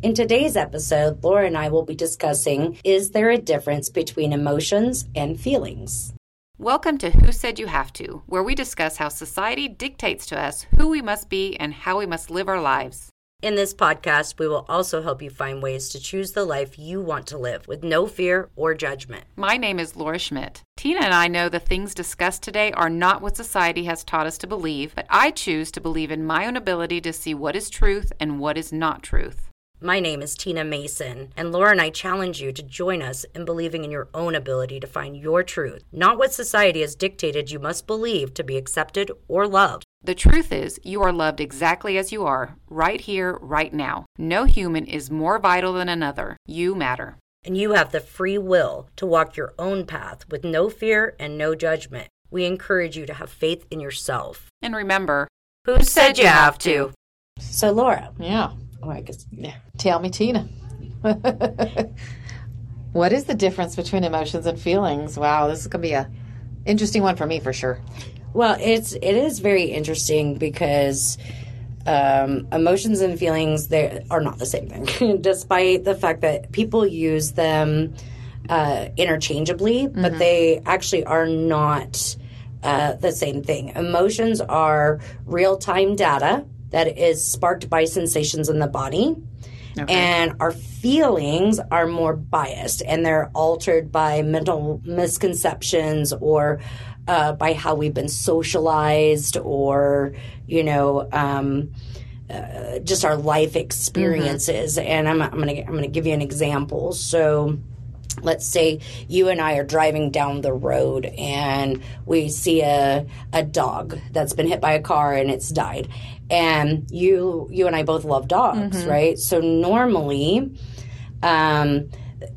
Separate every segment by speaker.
Speaker 1: In today's episode, Laura and I will be discussing Is there a difference between emotions and feelings?
Speaker 2: Welcome to Who Said You Have To, where we discuss how society dictates to us who we must be and how we must live our lives.
Speaker 1: In this podcast, we will also help you find ways to choose the life you want to live with no fear or judgment.
Speaker 2: My name is Laura Schmitt. Tina and I know the things discussed today are not what society has taught us to believe, but I choose to believe in my own ability to see what is truth and what is not truth.
Speaker 1: My name is Tina Mason, and Laura and I challenge you to join us in believing in your own ability to find your truth, not what society has dictated you must believe to be accepted or loved.
Speaker 2: The truth is, you are loved exactly as you are, right here, right now. No human is more vital than another. You matter.
Speaker 1: And you have the free will to walk your own path with no fear and no judgment. We encourage you to have faith in yourself.
Speaker 2: And remember,
Speaker 1: Who said you have to? So, Laura,
Speaker 3: Yeah.
Speaker 1: Oh, I guess
Speaker 3: Tell me, Tina. what is the difference between emotions and feelings? Wow, this is going to be a interesting one for me for sure.
Speaker 1: Well, it's it is very interesting because um, emotions and feelings they are not the same thing, despite the fact that people use them uh, interchangeably, but they actually are not uh, the same thing. Emotions are real time data that is sparked by sensations in the body. And our feelings are more biased and they're altered by mental misconceptions or uh, by how we've been socialized or, you know, um, uh, just our life experiences. And I'm, I'm going to I'm going to give you an example. So, let's say you and I are driving down the road and we see a a dog that's been hit by a car and it's died. And you you and I both love dogs, right? So normally um,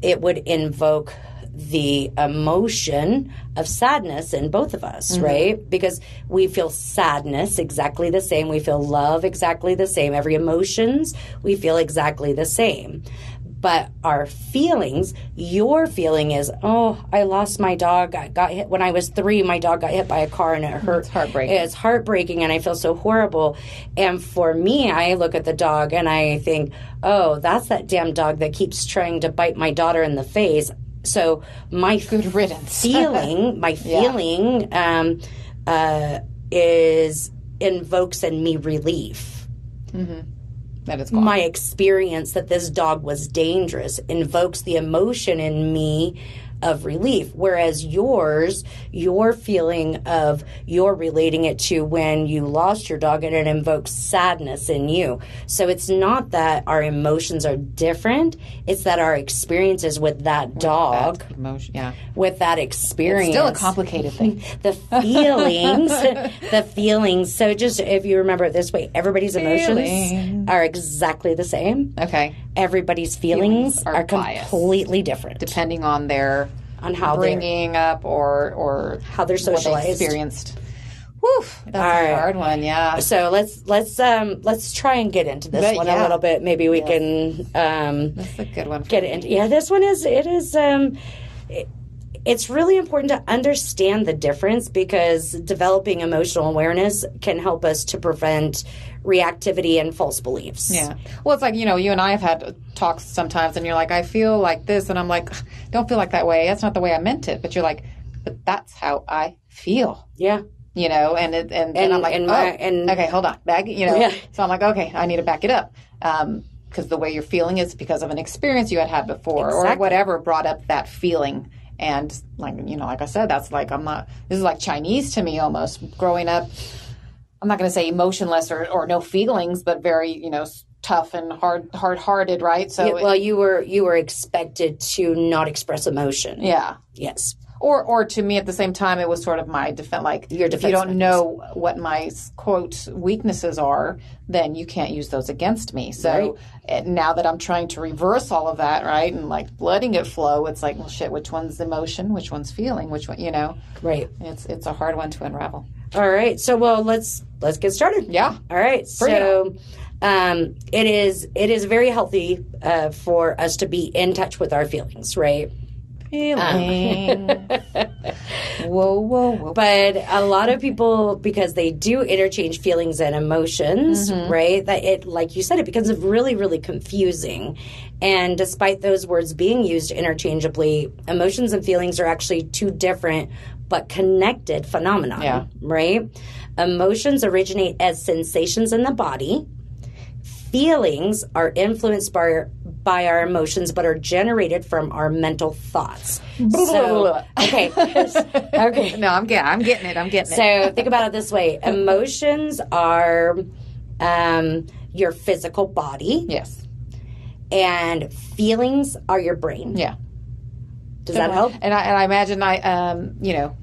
Speaker 1: it would invoke the emotion of sadness in both of us, right? Because we feel sadness exactly the same. We feel love exactly the same. Every emotions we feel exactly the same. But our feelings, your feeling is, oh, I lost my dog. I got hit when I was three. My dog got hit by a car and it hurt.
Speaker 3: It's heartbreaking.
Speaker 1: It's heartbreaking and I feel so horrible. And for me, I look at the dog and I think, oh, that's that damn dog that keeps trying to bite my daughter in the face. So my
Speaker 3: Good riddance.
Speaker 1: feeling, my feeling, um, uh, is invokes in me relief
Speaker 3: That is gone.
Speaker 1: my experience that this dog was dangerous invokes the emotion in me of relief whereas yours your feeling of you're relating it to when you lost your dog and it invokes sadness in you so it's not that our emotions are different it's that our experiences with that dog
Speaker 3: That emotion, yeah.
Speaker 1: with that experience
Speaker 3: Still a complicated thing.
Speaker 1: the feelings the feelings so just if you remember it this way everybody's emotions
Speaker 3: Feelings.
Speaker 1: are exactly the same
Speaker 3: Okay.
Speaker 1: everybody's feelings,
Speaker 3: Feelings are
Speaker 1: are, completely different
Speaker 3: Depending on their
Speaker 1: on how they're
Speaker 3: bringing up or or
Speaker 1: how they're
Speaker 3: what they
Speaker 1: socialized
Speaker 3: experienced. Whew, that's
Speaker 1: All
Speaker 3: a
Speaker 1: right.
Speaker 3: hard one. Yeah.
Speaker 1: so let's let's um let's try and get into this
Speaker 3: But
Speaker 1: one
Speaker 3: yeah.
Speaker 1: a little bit maybe we can um
Speaker 3: That's a good one.
Speaker 1: Get
Speaker 3: me.
Speaker 1: into yeah this one is it is um it- it's really important to understand the difference because developing emotional awareness can help us to prevent reactivity and false beliefs.
Speaker 3: Yeah. Well, it's like, you know, you and I have had talks sometimes, and you're like, I feel like this. And I'm like, don't feel like that way. That's not the way I meant it. But you're like, but that's how I feel.
Speaker 1: Yeah.
Speaker 3: You know, and it, and,
Speaker 1: And-
Speaker 3: and I'm like,
Speaker 1: and
Speaker 3: oh,
Speaker 1: and-
Speaker 3: okay, hold on, back. You know,
Speaker 1: Yeah.
Speaker 3: so I'm like, okay, I need to back it up, Um, because the way you're feeling is because of an experience you had had before, or whatever brought up that feeling. And like you know, like I said, that's like I'm not. This is like Chinese to me almost. Growing up, I'm not going to say emotionless or, or no feelings, but very you know tough and hard hard hearted, right? So
Speaker 1: Yeah, well, you were you were expected to not express emotion.
Speaker 3: yeah.
Speaker 1: Yes.
Speaker 3: Or, or to me at the same time, it was sort of my defense. Like,
Speaker 1: Your
Speaker 3: if you don't know what my quote weaknesses are, then you can't use those against me. So
Speaker 1: Right.
Speaker 3: eh, now that I'm trying to reverse all of that, right, and like letting it flow, it's like, well, shit, which one's emotion, which one's feeling, which one, you know,
Speaker 1: Right.
Speaker 3: it's it's a hard one to unravel.
Speaker 1: All right. So well, let's let's get started.
Speaker 3: Yeah.
Speaker 1: All right.
Speaker 3: Bring
Speaker 1: so um, it is it is very healthy uh, for us to be in touch with our feelings, right?
Speaker 3: whoa, whoa, whoa.
Speaker 1: But a lot of people, because they do interchange feelings and emotions, mm-hmm. right? That it, like you said, it becomes really, really confusing. And despite those words being used interchangeably, emotions and feelings are actually two different but connected phenomena,
Speaker 3: Yeah.
Speaker 1: right? Emotions originate as sensations in the body. Feelings are influenced by by our emotions, but are generated from our mental thoughts. So, okay, okay.
Speaker 3: no, I'm getting, I'm getting it. I'm getting it.
Speaker 1: So think about it this way: emotions are um, your physical body,
Speaker 3: yes.
Speaker 1: and feelings are your brain.
Speaker 3: Yeah.
Speaker 1: Does that help?
Speaker 3: And I, and I imagine I, um, you know,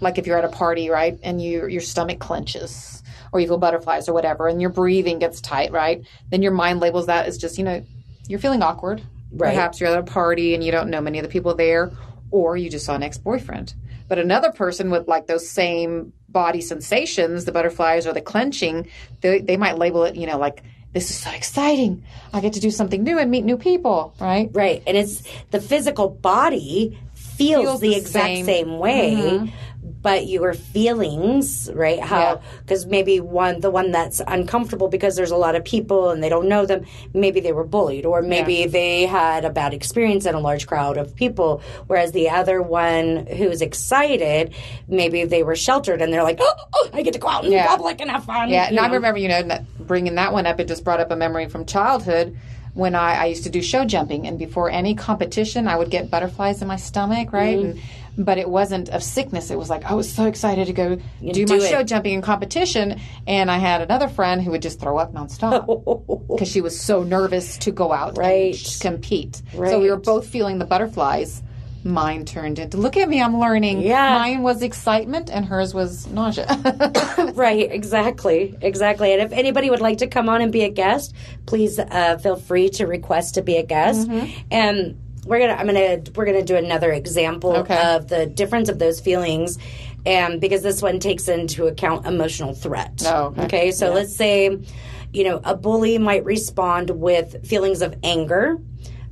Speaker 3: like if you're at a party, right, and you your stomach clenches, or you feel butterflies or whatever, and your breathing gets tight, right, then your mind labels that as just, you know, you're feeling awkward.
Speaker 1: Right.
Speaker 3: Perhaps you're at a party and you don't know many of the people there, or you just saw an ex boyfriend. But another person with like those same body sensations, the butterflies or the clenching, they, they might label it, you know, like this is so exciting. I get to do something new and meet new people, right?
Speaker 1: Right, and it's the physical body feels,
Speaker 3: Feels
Speaker 1: the,
Speaker 3: the
Speaker 1: exact
Speaker 3: same.
Speaker 1: same, way. Mm-hmm. But your feelings, right? How because maybe one the one that's uncomfortable because there's a lot of people and they don't know them. Maybe they were bullied, or maybe they had a bad experience in a large crowd of people. Whereas the other one who's excited, maybe they were sheltered and they're like, "Oh, oh, I get to go out in
Speaker 3: Yeah.
Speaker 1: public and have fun."
Speaker 3: Yeah, and
Speaker 1: you
Speaker 3: I remember, you know, bringing that one up, it just brought up a memory from childhood when I, I used to do show jumping, and before any competition, I would get butterflies in my stomach, right?
Speaker 1: Mm-hmm.
Speaker 3: And, but it wasn't of sickness. It was like I was so excited to go do, my
Speaker 1: it.
Speaker 3: show jumping in competition, and I had another friend who would just throw up nonstop because she was so nervous to go out
Speaker 1: Right.
Speaker 3: and compete. So we were both feeling the butterflies. Mine turned into look at me, I'm learning.
Speaker 1: Yeah.
Speaker 3: Mine was excitement, and hers was nausea.
Speaker 1: Right, exactly, exactly. And if anybody would like to come on and be a guest, please uh, feel free to request to be a guest.
Speaker 3: Mm-hmm.
Speaker 1: And we're gonna, I'm gonna, we're gonna do another example
Speaker 3: Okay.
Speaker 1: of the difference of those feelings, and because this one takes into account emotional threat.
Speaker 3: Oh, okay.
Speaker 1: so let's say, you know, a bully might respond with feelings of anger.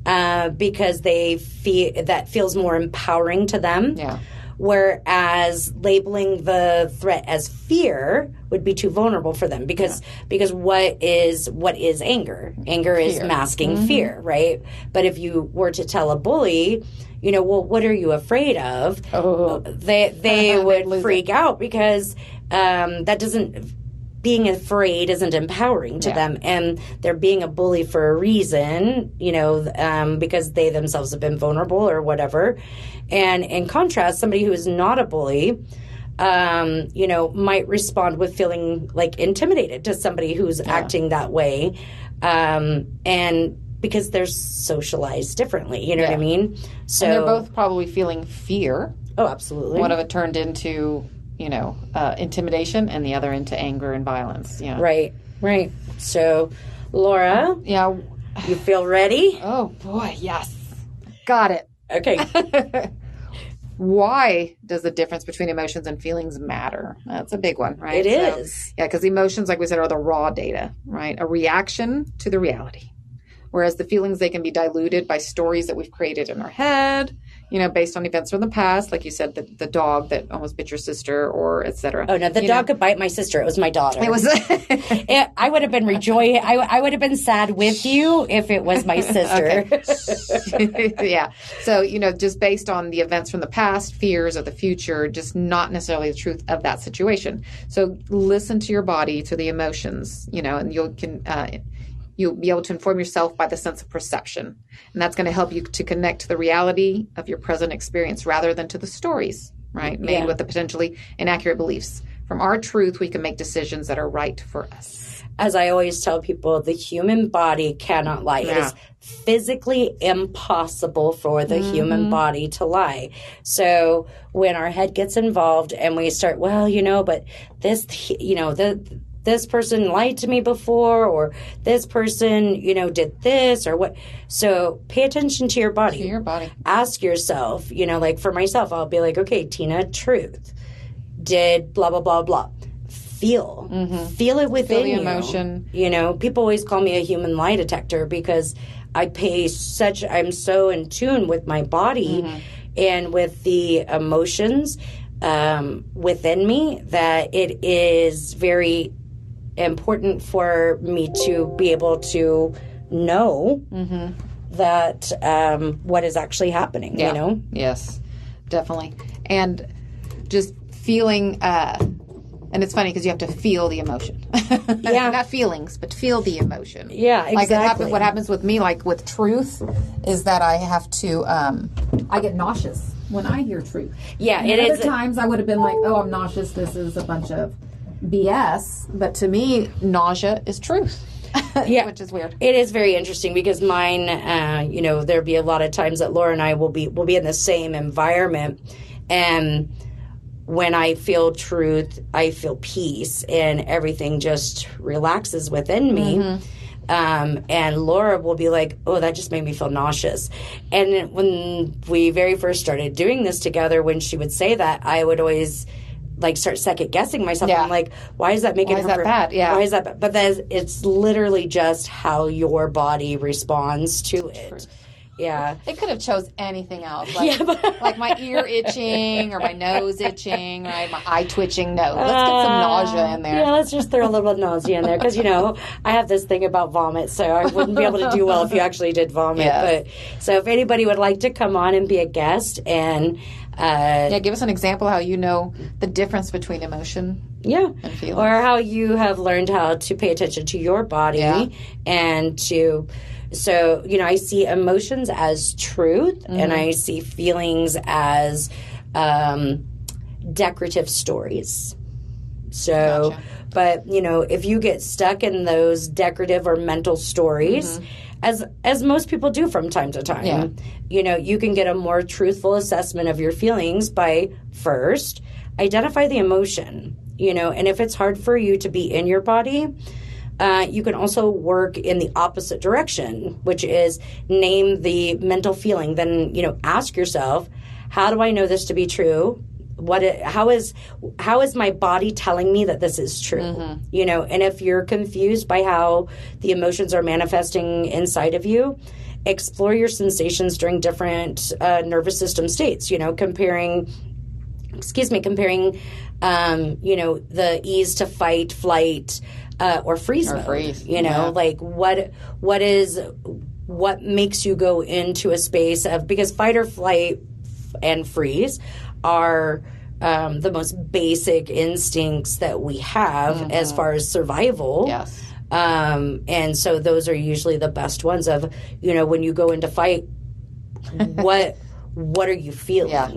Speaker 1: Uh, because they feel that feels more empowering to them.
Speaker 3: Yeah.
Speaker 1: Whereas labeling the threat as fear would be too vulnerable for them because because what is what is anger? Anger is
Speaker 3: Fear.
Speaker 1: masking fear, right? But if you were to tell a bully, you know, well, what are you afraid of?
Speaker 3: Oh.
Speaker 1: They they would freak out because um, that doesn't being afraid isn't empowering to them. And they're being a bully for a reason you know um, because they themselves have been vulnerable or whatever. And in contrast somebody who is not a bully um, you know might respond with feeling like intimidated to somebody who's acting that way um, and because they're socialized differently you know what i mean? So
Speaker 3: And they're both probably feeling fear.
Speaker 1: oh absolutely.
Speaker 3: One of it turned into, you know, uh, intimidation, and the other into anger and violence. Yeah.
Speaker 1: right right so laura
Speaker 3: Yeah.
Speaker 1: you feel ready
Speaker 3: Oh boy, yes. Got it.
Speaker 1: okay
Speaker 3: Why does the difference between emotions and feelings matter? That's a big one, right?
Speaker 1: It
Speaker 3: So-
Speaker 1: is.
Speaker 3: yeah, because emotions, like we said, are the raw data, right? A reaction to the reality. Whereas the feelings, they can be diluted by stories that we've created in our head, you know, based on events from the past, like you said, the, the dog that almost bit your sister, or et cetera.
Speaker 1: Oh no, the
Speaker 3: You
Speaker 1: dog
Speaker 3: know,
Speaker 1: could bite my sister. It was my daughter.
Speaker 3: it was.
Speaker 1: It- I would have been rejoicing. I, I would have been sad with you if it was my sister.
Speaker 3: yeah. So, you know, just based on the events from the past, fears of the future, just not necessarily the truth of that situation. So, listen to your body, to the emotions, you know, and you can, uh, you'll be able to inform yourself by the sense of perception. And that's going to help you to connect to the reality of your present experience rather than to the stories, right? Mm-hmm. Made
Speaker 1: Yeah.
Speaker 3: with the potentially inaccurate beliefs. From our truth, we can make decisions that are right for us.
Speaker 1: As I always tell people, the human body cannot lie. It
Speaker 3: Yeah.
Speaker 1: is physically impossible for the mm-hmm. human body to lie. So when our head gets involved and we start, well, you know, but this, you know, the this person lied to me before or this person you know did this or what so pay attention to your body
Speaker 3: To your body.
Speaker 1: ask yourself, you know, like for myself, I'll be like, okay, Tina, truth. Did blah, blah, blah, blah. Feel. Feel it within
Speaker 3: Mm-hmm. the
Speaker 1: you.
Speaker 3: emotion.
Speaker 1: You know, people always call me a human lie detector because I pay such, I'm so in tune with my body.
Speaker 3: Mm-hmm.
Speaker 1: and with the emotions um, within me that it is very important for me to be able to know that um, what is actually happening. You know,
Speaker 3: Yes, definitely. And just feeling, uh, and it's funny because you have to feel the emotion.
Speaker 1: Yeah.
Speaker 3: Not feelings, but feel the emotion.
Speaker 1: Yeah,
Speaker 3: Like
Speaker 1: exactly.
Speaker 3: what happens with me, like with truth, is that I have to, um, I get nauseous when I hear truth.
Speaker 1: yeah,
Speaker 3: And
Speaker 1: it
Speaker 3: other
Speaker 1: is.
Speaker 3: times I would have been like, oh, I'm nauseous. This is a bunch of BS. But to me, nausea is truth.
Speaker 1: Yeah.
Speaker 3: Which is weird.
Speaker 1: It is very interesting because mine, uh, you know, there'll be a lot of times that Laura and I will be will be in the same environment, and when I feel truth, I feel peace, and everything just relaxes within me. Um, and Laura will be like, "Oh, that just made me feel nauseous." And when we very first started doing this together, when she would say that, I would always like start second guessing myself.
Speaker 3: Yeah.
Speaker 1: I'm like, "Why is that making
Speaker 3: Why is
Speaker 1: her
Speaker 3: that bad? Yeah.
Speaker 1: Why is that? bad? But then it's literally just how your body responds to it. Yeah.
Speaker 3: It could have chose anything else, like, like my ear itching or my nose itching, right? My eye twitching. No, let's get some uh, nausea in there.
Speaker 1: Yeah, let's just throw a little bit of nausea in there because you know I have this thing about vomit, so I wouldn't be able to do well if you actually did vomit.
Speaker 3: Yes.
Speaker 1: But so if anybody would like to come on and be a guest and uh,
Speaker 3: Yeah, give us an example how you know the difference between emotion.
Speaker 1: yeah, or how you have learned how to pay attention to your body
Speaker 3: Yeah.
Speaker 1: and to. So you know, I see emotions as truth,
Speaker 3: Mm-hmm.
Speaker 1: and I see feelings as um, decorative stories. So,
Speaker 3: Gotcha.
Speaker 1: but you know, if you get stuck in those decorative or mental stories, as as most people do from time to time,
Speaker 3: Yeah.
Speaker 1: you know, you can get a more truthful assessment of your feelings by first identify the emotion. You know, and if it's hard for you to be in your body, uh, you can also work in the opposite direction, which is name the mental feeling. Then you know, ask yourself, how do I know this to be true? What? It, how is how is my body telling me that this is true? You know, and if you're confused by how the emotions are manifesting inside of you, explore your sensations during different uh, nervous system states. You know, comparing excuse me, comparing, um, you know, the ease to fight, flight, uh, or freeze mode.
Speaker 3: freeze,
Speaker 1: You know,
Speaker 3: yeah.
Speaker 1: like what what is what makes you go into a space of because fight or flight and freeze are um, the most basic instincts that we have as far as survival.
Speaker 3: Yes.
Speaker 1: Um, and so those are usually the best ones of, you know, when you go into fight, what what are you feeling?
Speaker 3: Yeah.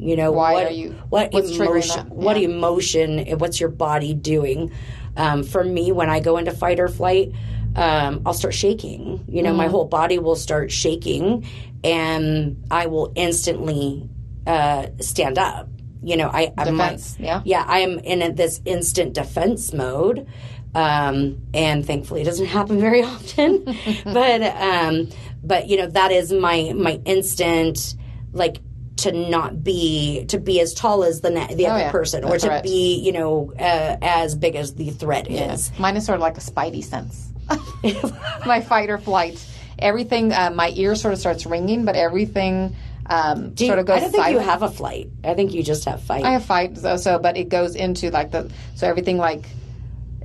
Speaker 1: You know,
Speaker 3: Why
Speaker 1: what
Speaker 3: are you-
Speaker 1: what
Speaker 3: what's
Speaker 1: emotion
Speaker 3: that?
Speaker 1: what emotion what's your body doing? Um, for me, when I go into fight or flight, um, I'll start shaking. You know,
Speaker 3: Mm.
Speaker 1: my whole body will start shaking, and I will instantly uh, stand up. You know, I I might-
Speaker 3: Defense, yeah.
Speaker 1: yeah, I am in this instant defense mode. Um, and thankfully it doesn't happen very often. but um, but you know, that is my my instant like to not be to be as tall as the ne- the other
Speaker 3: Oh, yeah.
Speaker 1: person or to be, you know, uh, as big as the threat is.
Speaker 3: Mine is sort of like a spidey sense. my fight or flight. Everything, uh, my ear sort of starts ringing, but everything um,
Speaker 1: you-
Speaker 3: sort of goes
Speaker 1: I don't think
Speaker 3: silent.
Speaker 1: you have a flight. I think you just have fight.
Speaker 3: I have fight, so, so but it goes into like the so everything like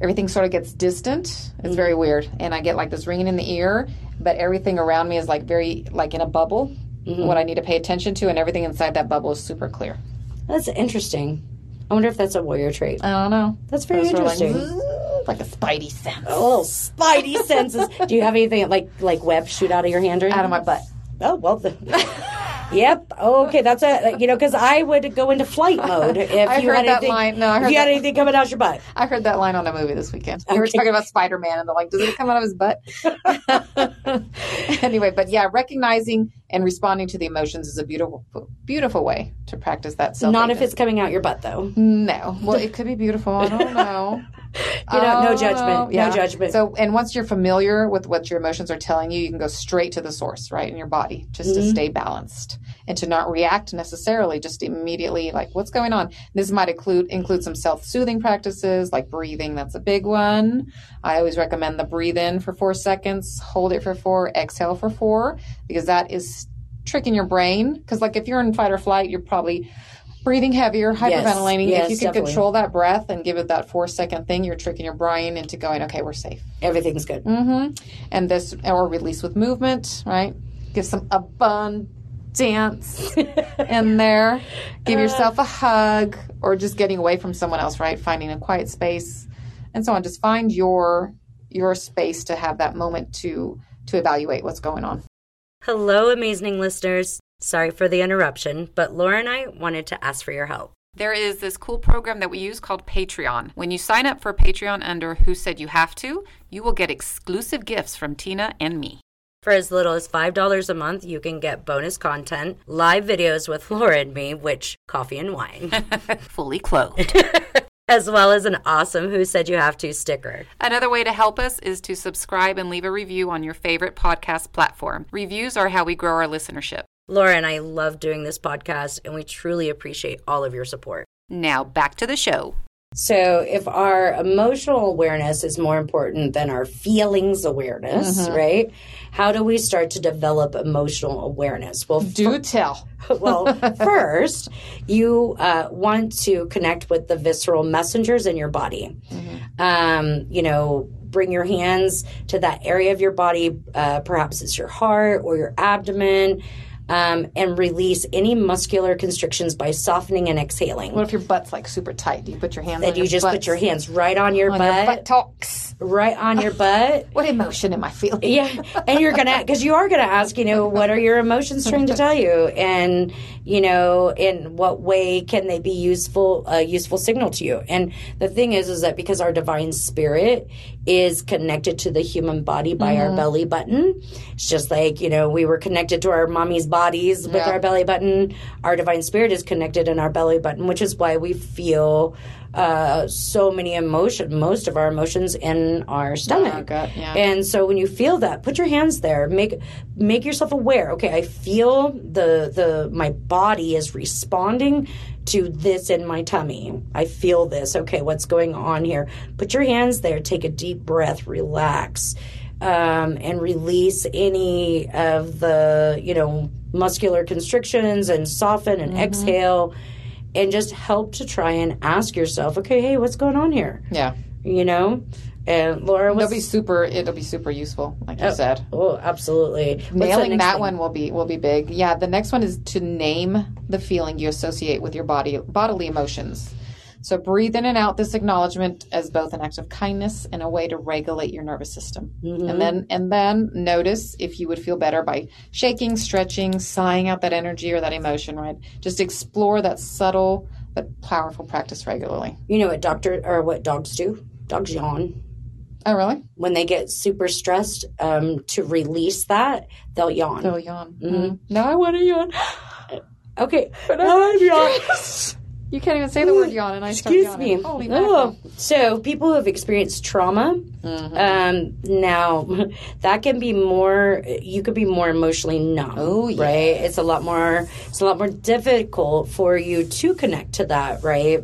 Speaker 3: everything sort of gets distant. It's
Speaker 1: Mm-hmm.
Speaker 3: very weird, and I get like this ringing in the ear, but everything around me is like very like in a bubble.
Speaker 1: Mm-hmm.
Speaker 3: What I need to pay attention to, and everything inside that bubble is super clear.
Speaker 1: That's interesting. I wonder if that's a warrior trait.
Speaker 3: I don't know.
Speaker 1: That's very
Speaker 3: It's sort of
Speaker 1: interesting.
Speaker 3: Like, like a spidey sense
Speaker 1: A little spidey senses. Do you have anything like like webs shoot out of your hand or
Speaker 3: out of my butt.
Speaker 1: Oh well. The, yep. Okay, that's a you know because I would go into flight mode if
Speaker 3: I
Speaker 1: you
Speaker 3: heard
Speaker 1: had
Speaker 3: that
Speaker 1: anything.
Speaker 3: line. No, I
Speaker 1: if
Speaker 3: heard
Speaker 1: you had
Speaker 3: that-
Speaker 1: anything coming out your butt.
Speaker 3: I heard that line on a movie this weekend. We were talking about Spider Man, and they're like, "Does it come out of his butt?" anyway, but yeah, recognizing and responding to the emotions is a beautiful, beautiful way to practice that self.
Speaker 1: Not if it's coming out your butt though.
Speaker 3: no. Well, it could be beautiful. I don't know.
Speaker 1: You know, no
Speaker 3: Oh,
Speaker 1: judgment.
Speaker 3: yeah.
Speaker 1: No judgment.
Speaker 3: So, and once you're familiar with what your emotions are telling you, you can go straight to the source, right, in your body, just
Speaker 1: Mm-hmm.
Speaker 3: to stay balanced and to not react necessarily, just immediately like what's going on. This might include include some self soothing practices like breathing. That's a big one. I always recommend the breathe in for four seconds, hold it for four, exhale for four, because that is tricking your brain because, like, if you're in fight or flight, you're probably breathing heavier, hyperventilating.
Speaker 1: yes,
Speaker 3: if you can
Speaker 1: definitely.
Speaker 3: control that breath and give it that four second thing, you're tricking your brain into going, okay, we're safe.
Speaker 1: Everything's good.
Speaker 3: Mm-hmm. And this, or release with movement, right? Give some abundance in there. Give yourself a hug, or just getting away from someone else, right? Finding a quiet space, and so on. Just find your your space to have that moment to to evaluate what's going on.
Speaker 1: Hello, amazing listeners. Sorry for the interruption, but Laura and I wanted to ask for your help.
Speaker 2: There is this cool program that we use called Patreon. When you sign up for Patreon under Who Said You Have To, you will get exclusive gifts from Tina and me.
Speaker 1: For as little as $5 a month, you can get bonus content, live videos with Laura and me, which coffee and wine,
Speaker 2: Fully clothed.
Speaker 1: as well as an awesome Who Said You Have To sticker.
Speaker 2: Another way to help us is to subscribe and leave a review on your favorite podcast platform. Reviews are how we grow our listenership.
Speaker 1: Laura and I love doing this podcast, and we truly appreciate all of your support.
Speaker 2: Now, back to the show.
Speaker 1: So, if our emotional awareness is more important than our feelings awareness, right? How do we start to develop emotional awareness? Well,
Speaker 3: Do tell.
Speaker 1: well, first, you uh, want to connect with the visceral messengers in your body. Um, you know, bring your hands to that area of your body, uh, perhaps it's your heart or your abdomen, um, and release any muscular constrictions by softening and exhaling.
Speaker 3: What if your butt's like super tight? Do you put your hands?
Speaker 1: Then you just
Speaker 3: butt,
Speaker 1: put your hands right on your
Speaker 3: on
Speaker 1: butt,
Speaker 3: your butt talks.
Speaker 1: right on your butt.
Speaker 3: What emotion am I feeling?
Speaker 1: Yeah, and you're gonna because you are gonna ask, you know, what are your emotions trying to tell you, and you know, in what way can they be useful, a useful signal to you? And the thing is, is that because our divine spirit is connected to the human body by our belly button, it's just like you know we were connected to our mommy's bodies with
Speaker 3: Yeah.
Speaker 1: our belly button. Our divine spirit is connected in our belly button, which is why we feel. Uh, so many emotion, most of our emotions in our stomach.
Speaker 3: gut, yeah.
Speaker 1: And so when you feel that, put your hands there. Make make yourself aware. Okay, I feel the the my body is responding to this in my tummy. I feel this. Okay, what's going on here? Put your hands there. Take a deep breath. Relax. Um, and release any of the you know muscular constrictions and soften and exhale and just help to try and ask yourself okay hey what's going on here
Speaker 3: Yeah.
Speaker 1: you know and laura
Speaker 3: It'll be super. It'll be super useful, like you said.
Speaker 1: Oh, absolutely. What's
Speaker 3: Nailing that
Speaker 1: thing?
Speaker 3: one will be will be big. Yeah, the next one is to name the feeling you associate with your body bodily emotions. So breathe in and out this acknowledgement as both an act of kindness and a way to regulate your nervous system.
Speaker 1: Mm-hmm.
Speaker 3: And then and then notice if you would feel better by shaking, stretching, sighing out that energy or that emotion, right? Just explore that subtle but powerful practice regularly.
Speaker 1: You know what doctor or what dogs do? Dogs yawn.
Speaker 3: Oh, really?
Speaker 1: When they get super stressed, um, to release that, they'll yawn.
Speaker 3: Oh, yawn. Mm-hmm. No, I want to yawn.
Speaker 1: okay. Oh, yawn.
Speaker 3: You can't even say the word yawn, and I start
Speaker 1: Excuse me.
Speaker 3: yawning. Holy
Speaker 1: Oh. So people who have experienced trauma,
Speaker 3: Mm-hmm.
Speaker 1: um, now that can be more. You could be more emotionally numb.
Speaker 3: Oh, yeah.
Speaker 1: right. It's a lot more. It's a lot more difficult for you to connect to that, right?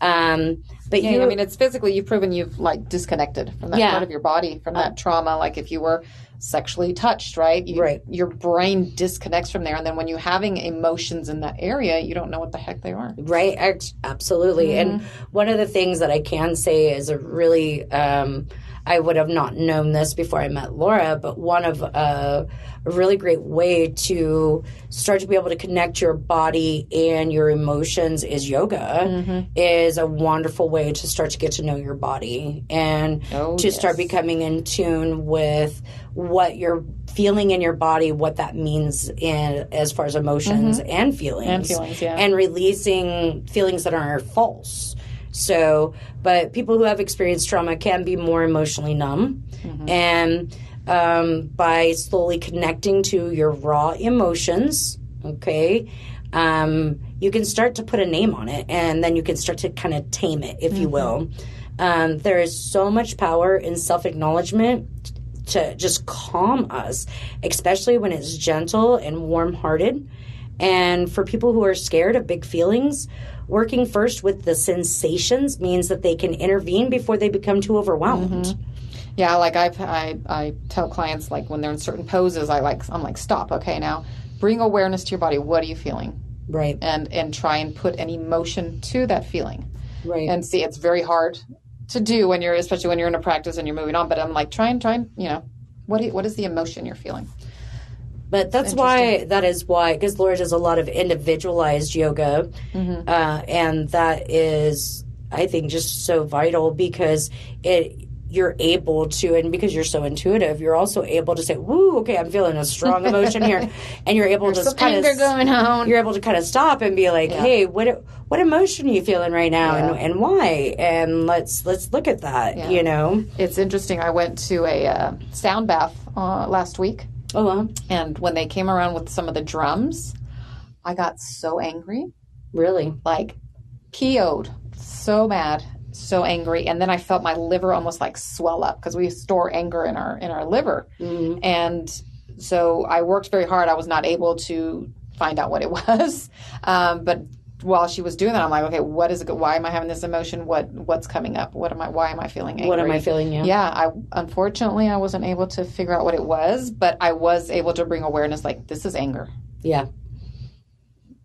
Speaker 1: Um, but
Speaker 3: Yeah,
Speaker 1: you,
Speaker 3: I mean, it's physically, you've proven you've like disconnected from that
Speaker 1: Yeah.
Speaker 3: part of your body, from that trauma. Like if you were sexually touched, right? You,
Speaker 1: Right.
Speaker 3: Your brain disconnects from there. And then when you're having emotions in that area, you don't know what the heck they are.
Speaker 1: Right, absolutely. And one of the things that I can say is a really, um, I would have not known this before I met Laura, but one of uh, a really great way to start to be able to connect your body and your emotions is yoga. Is a wonderful way to start to get to know your body and
Speaker 3: Oh,
Speaker 1: to start becoming in tune with what you're feeling in your body, what that means in as far as emotions and feelings,
Speaker 3: And feelings, yeah.
Speaker 1: and releasing feelings that are false. So, but people who have experienced trauma can be more emotionally numb, and um, by slowly connecting to your raw emotions, okay, um, you can start to put a name on it, and then you can start to kind of tame it, if you will. Um, there is so much power in self acknowledgement to just calm us, especially when it's gentle and warm hearted. And for people who are scared of big feelings, working first with the sensations means that they can intervene before they become too overwhelmed. Mm-hmm.
Speaker 3: Yeah, like I've, I I tell clients like when they're in certain poses, I like I'm like stop. Okay, now bring awareness to your body. What are you feeling?
Speaker 1: Right.
Speaker 3: And and try and put an emotion to that feeling.
Speaker 1: Right.
Speaker 3: And see, it's very hard to do when you're, especially when you're in a practice and you're moving on. But I'm like, try and try and you know, what you, what is the emotion you're feeling?
Speaker 1: But that's why that is why because Laura does a lot of individualized yoga,
Speaker 3: Mm-hmm.
Speaker 1: uh, and that is I think just so vital because it you're able to and because you're so intuitive you're also able to say woo okay i'm feeling a strong emotion here. And you're able to
Speaker 3: Some
Speaker 1: kind of
Speaker 3: going on.
Speaker 1: you're able to kind of stop and be like hey what what emotion are you feeling right now and, and why? And let's let's look at that you know?
Speaker 3: It's interesting. I went to a uh, sound bath uh, last week,
Speaker 1: oh well,
Speaker 3: and when they came around with some of the drums, I got so angry,
Speaker 1: really?
Speaker 3: Like PO'd, so mad, so angry, and then I felt my liver almost like swell up because we store anger in our in our liver, and so I worked very hard. I was not able to find out what it was, um, but while she was doing that, I'm like, okay, what is it? Why am I having this emotion? What what's coming up? What am I? Why am I feeling angry?
Speaker 1: what am i feeling yeah
Speaker 3: Yeah, I unfortunately I wasn't able to figure out what it was, but I was able to bring awareness like this is anger,
Speaker 1: yeah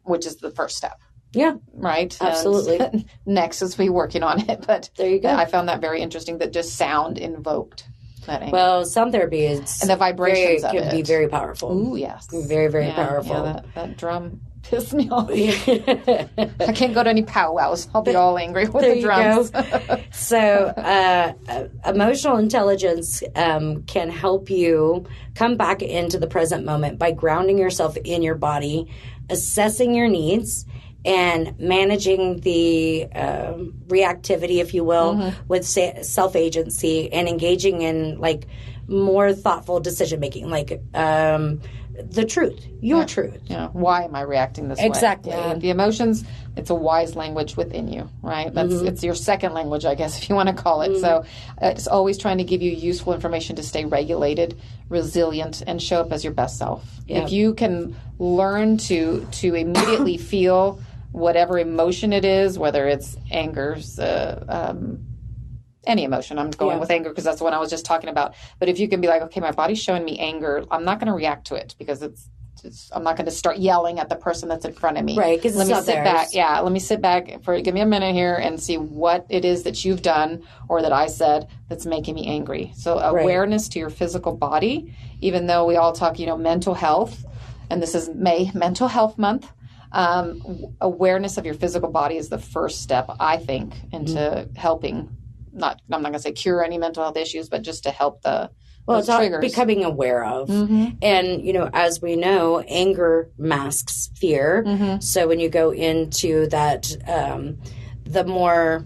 Speaker 3: which is the first step,
Speaker 1: yeah
Speaker 3: right?
Speaker 1: Absolutely.
Speaker 3: And next is we working on it, but
Speaker 1: there you go
Speaker 3: I found that very interesting that just sound invoked that anger.
Speaker 1: Well, sound therapy is
Speaker 3: And the vibrations
Speaker 1: very, can be very powerful.
Speaker 3: Ooh, yes.
Speaker 1: Very, very
Speaker 3: Yeah,
Speaker 1: powerful.
Speaker 3: Yeah, that, that drum pissed me off. I can't go to any powwows. I'll be all angry with
Speaker 1: There
Speaker 3: the
Speaker 1: you
Speaker 3: drums.
Speaker 1: go. so, uh, uh, emotional intelligence um, can help you come back into the present moment by grounding yourself in your body, assessing your needs, and managing the um, reactivity, if you will,
Speaker 3: Mm-hmm.
Speaker 1: with sa- self agency and engaging in like more thoughtful decision making, like um, the truth, your truth.
Speaker 3: you know, why am I reacting this
Speaker 1: Exactly.
Speaker 3: way? Yeah, the emotions, it's a wise language within you, right? That's
Speaker 1: Mm-hmm.
Speaker 3: it's your second language, I guess, if you want to call it. So uh, it's always trying to give you useful information to stay regulated, resilient, and show up as your best self. If you can learn to to immediately feel whatever emotion it is, whether it's anger, uh, um, any emotion. I'm going
Speaker 1: Yeah.
Speaker 3: with anger because that's the one I was just talking about. But if you can be like, okay, my body's showing me anger, I'm not going to react to it because it's, it's I'm not going to start yelling at the person that's in front of me.
Speaker 1: Right, 'cause
Speaker 3: let
Speaker 1: it's
Speaker 3: me
Speaker 1: not
Speaker 3: sit
Speaker 1: theirs.
Speaker 3: back. Yeah, let me sit back for give me a minute here and see what it is that you've done or that I said that's making me angry. So awareness to your physical body, even though we all talk, you know, mental health, and this is May Mental Health Month. Um, awareness of your physical body is the first step, I think, into
Speaker 1: Mm-hmm.
Speaker 3: helping. Not, I'm not going to say cure any mental health issues, but just to help the
Speaker 1: well, it's all
Speaker 3: triggers.
Speaker 1: becoming aware of.
Speaker 3: Mm-hmm.
Speaker 1: And, you know, as we know, anger masks fear.
Speaker 3: Mm-hmm.
Speaker 1: So when you go into that, um, the more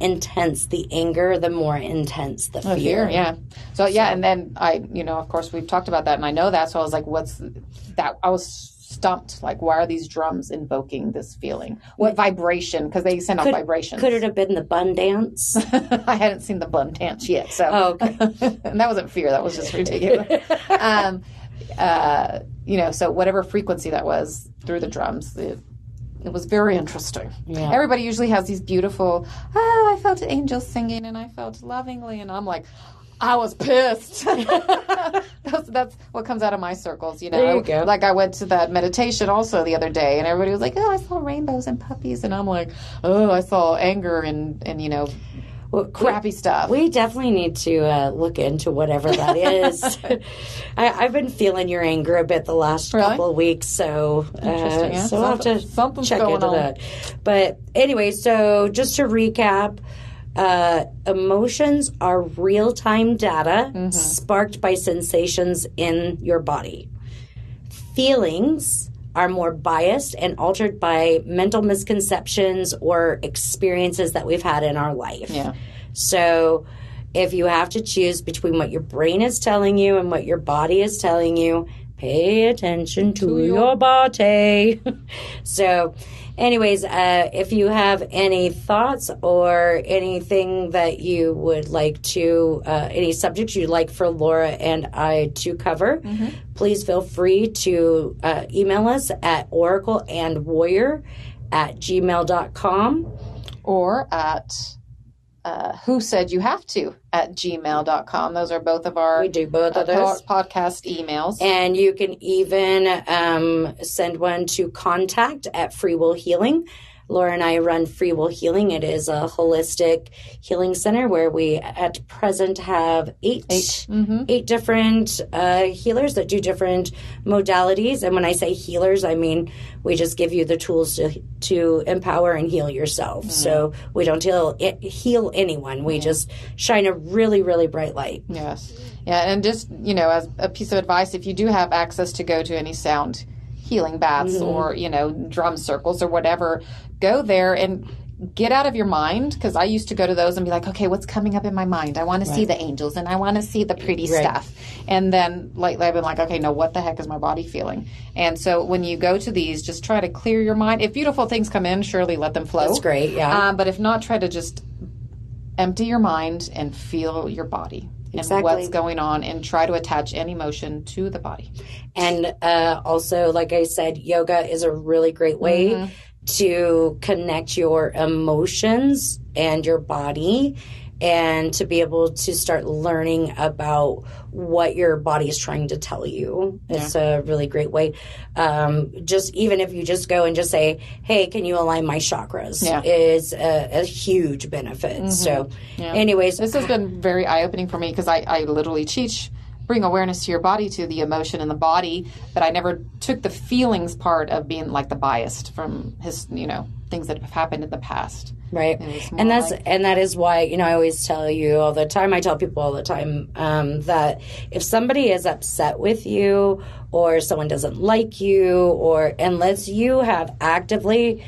Speaker 1: intense the anger, the more intense the fear.
Speaker 3: fear yeah so yeah and then i you know of course we've talked about that and i know that so i was like what's that i was stumped like why are these drums invoking this feeling what vibration because they send out vibrations
Speaker 1: Could it have been the bun dance?
Speaker 3: i hadn't seen the bun dance yet so
Speaker 1: Oh, okay.
Speaker 3: and that wasn't fear that was just ridiculous um uh you know so whatever frequency that was through the drums it, it was very interesting.
Speaker 1: Yeah.
Speaker 3: Everybody usually has these beautiful, oh, I felt angels singing and I felt lovingly. And I'm like, I was pissed. that's, that's what comes out of my circles, you know.
Speaker 1: There you go.
Speaker 3: Like I went to that meditation also the other day, and everybody was like, "Oh, I saw rainbows and puppies," and I'm like, "Oh, I saw anger and and you know,
Speaker 1: Well,
Speaker 3: crappy stuff."
Speaker 1: We definitely need to uh, look into whatever that is. I, I've been feeling your anger a bit the last
Speaker 3: Really?
Speaker 1: couple of weeks, so uh,
Speaker 3: yeah.
Speaker 1: so I'll have to check into
Speaker 3: on.
Speaker 1: that. But anyway, so just to recap. Uh, emotions are real time data
Speaker 3: Mm-hmm.
Speaker 1: sparked by sensations in your body. Feelings are more biased and altered by mental misconceptions or experiences that we've had in our life.
Speaker 3: Yeah.
Speaker 1: So if you have to choose between what your brain is telling you and what your body is telling you, pay attention to, your body. so, anyways, uh, if you have any thoughts or anything that you would like to, uh, any subjects you'd like for Laura and I to cover, please feel free to uh, email us at oracleandwarrior at gmail.com.
Speaker 3: or at uh, who said you have to at gmail.com. Those are both of our
Speaker 1: We do both of
Speaker 3: uh,
Speaker 1: those.
Speaker 3: po- podcast emails.
Speaker 1: And you can even um, send one to contact at Free Will Healing. Laura and I run Free Will Healing. It is a holistic healing center where we at present have eight eight,
Speaker 3: Mm-hmm.
Speaker 1: different uh, healers that do different modalities. And when I say healers, I mean we just give you the tools to to empower and heal yourself. So we don't heal heal anyone. We just shine a really really bright light.
Speaker 3: Yes. Yeah, and just, you know, as a piece of advice, if you do have access to go to any sound healing baths or, you know, drum circles or whatever, go there and get out of your mind because I used to go to those and be like, okay, what's coming up in my mind? I want to see the angels and I want to see the pretty
Speaker 1: Right.
Speaker 3: stuff. And then lately I've been like, okay, no, what the heck is my body feeling? And so when you go to these, just try to clear your mind. If beautiful things come in, surely let them flow.
Speaker 1: That's great. Yeah.
Speaker 3: Um, but if not, try to just empty your mind and feel your body and what's going on and try to attach any emotion to the body.
Speaker 1: And uh, also, like I said, yoga is a really great way
Speaker 3: Mm-hmm.
Speaker 1: To connect your emotions and your body and to be able to start learning about what your body is trying to tell you. It's a really great way. Um, just even if you just go and just say, hey, can you align my chakras?
Speaker 3: Yeah. Mm-hmm.
Speaker 1: Is a, a huge benefit. So, anyways,
Speaker 3: This has been very eye opening for me because I, I literally teach bring awareness to your body to the emotion in the body, but I never took the feelings part of being like the biased from his you know things that have happened in the past.
Speaker 1: right and that's
Speaker 3: like-
Speaker 1: and that is why you know i always tell you all the time i tell people all the time um, that if somebody is upset with you or someone doesn't like you or unless you have actively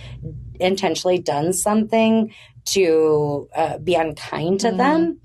Speaker 1: intentionally done something to uh, be unkind to them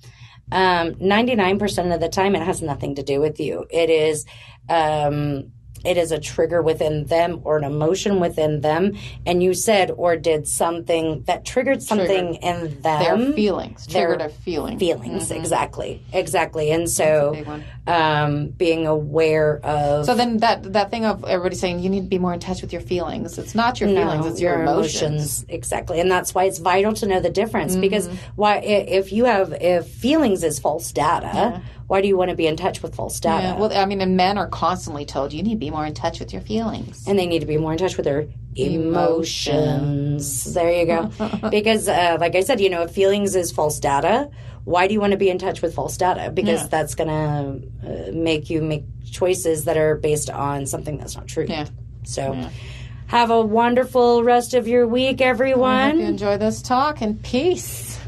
Speaker 1: um, 99% of the time it has nothing to do with you. It is um, it is a trigger within them or an emotion within them. And you said or did something that triggered something in them.
Speaker 3: Their feelings triggered a feeling.
Speaker 1: feelings exactly exactly. And so. Um, being aware of
Speaker 3: So then that that thing of everybody saying you need to be more in touch with your feelings. It's not your feelings, it's your, emotions.
Speaker 1: exactly and that's why it's vital to know the difference because why if you have if feelings is false data why do you want to be in touch with false data
Speaker 3: Yeah, well, I mean, and men are constantly told you need to be more in touch with your feelings.
Speaker 1: and they need to be more in touch with their emotions. There you go. because, uh, like I said, you know, if feelings is false data, why do you want to be in touch with false data? Because that's going to uh, make you make choices that are based on something that's not true.
Speaker 3: Yeah.
Speaker 1: So, have a wonderful rest of your week,
Speaker 3: I hope
Speaker 1: everyone.
Speaker 3: you enjoy this talk and peace.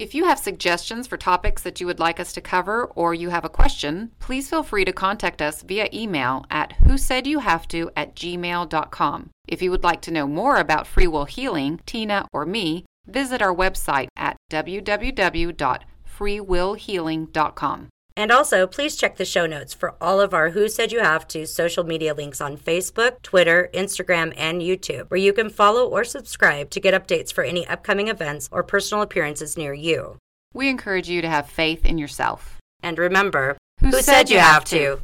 Speaker 2: If you have suggestions for topics that you would like us to cover or you have a question, please feel free to contact us via email at who said you have to at gmail.com. If you would like to know more about free will healing, Tina or me, visit our website at www.freewillhealing.com.
Speaker 1: And also, please check the show notes for all of our Who Said You Have to social media links on Facebook, Twitter, Instagram, and YouTube, where you can follow or subscribe to get updates for any upcoming events or personal appearances near you.
Speaker 2: We encourage you to have faith in yourself.
Speaker 1: And remember,
Speaker 2: Who said you have to?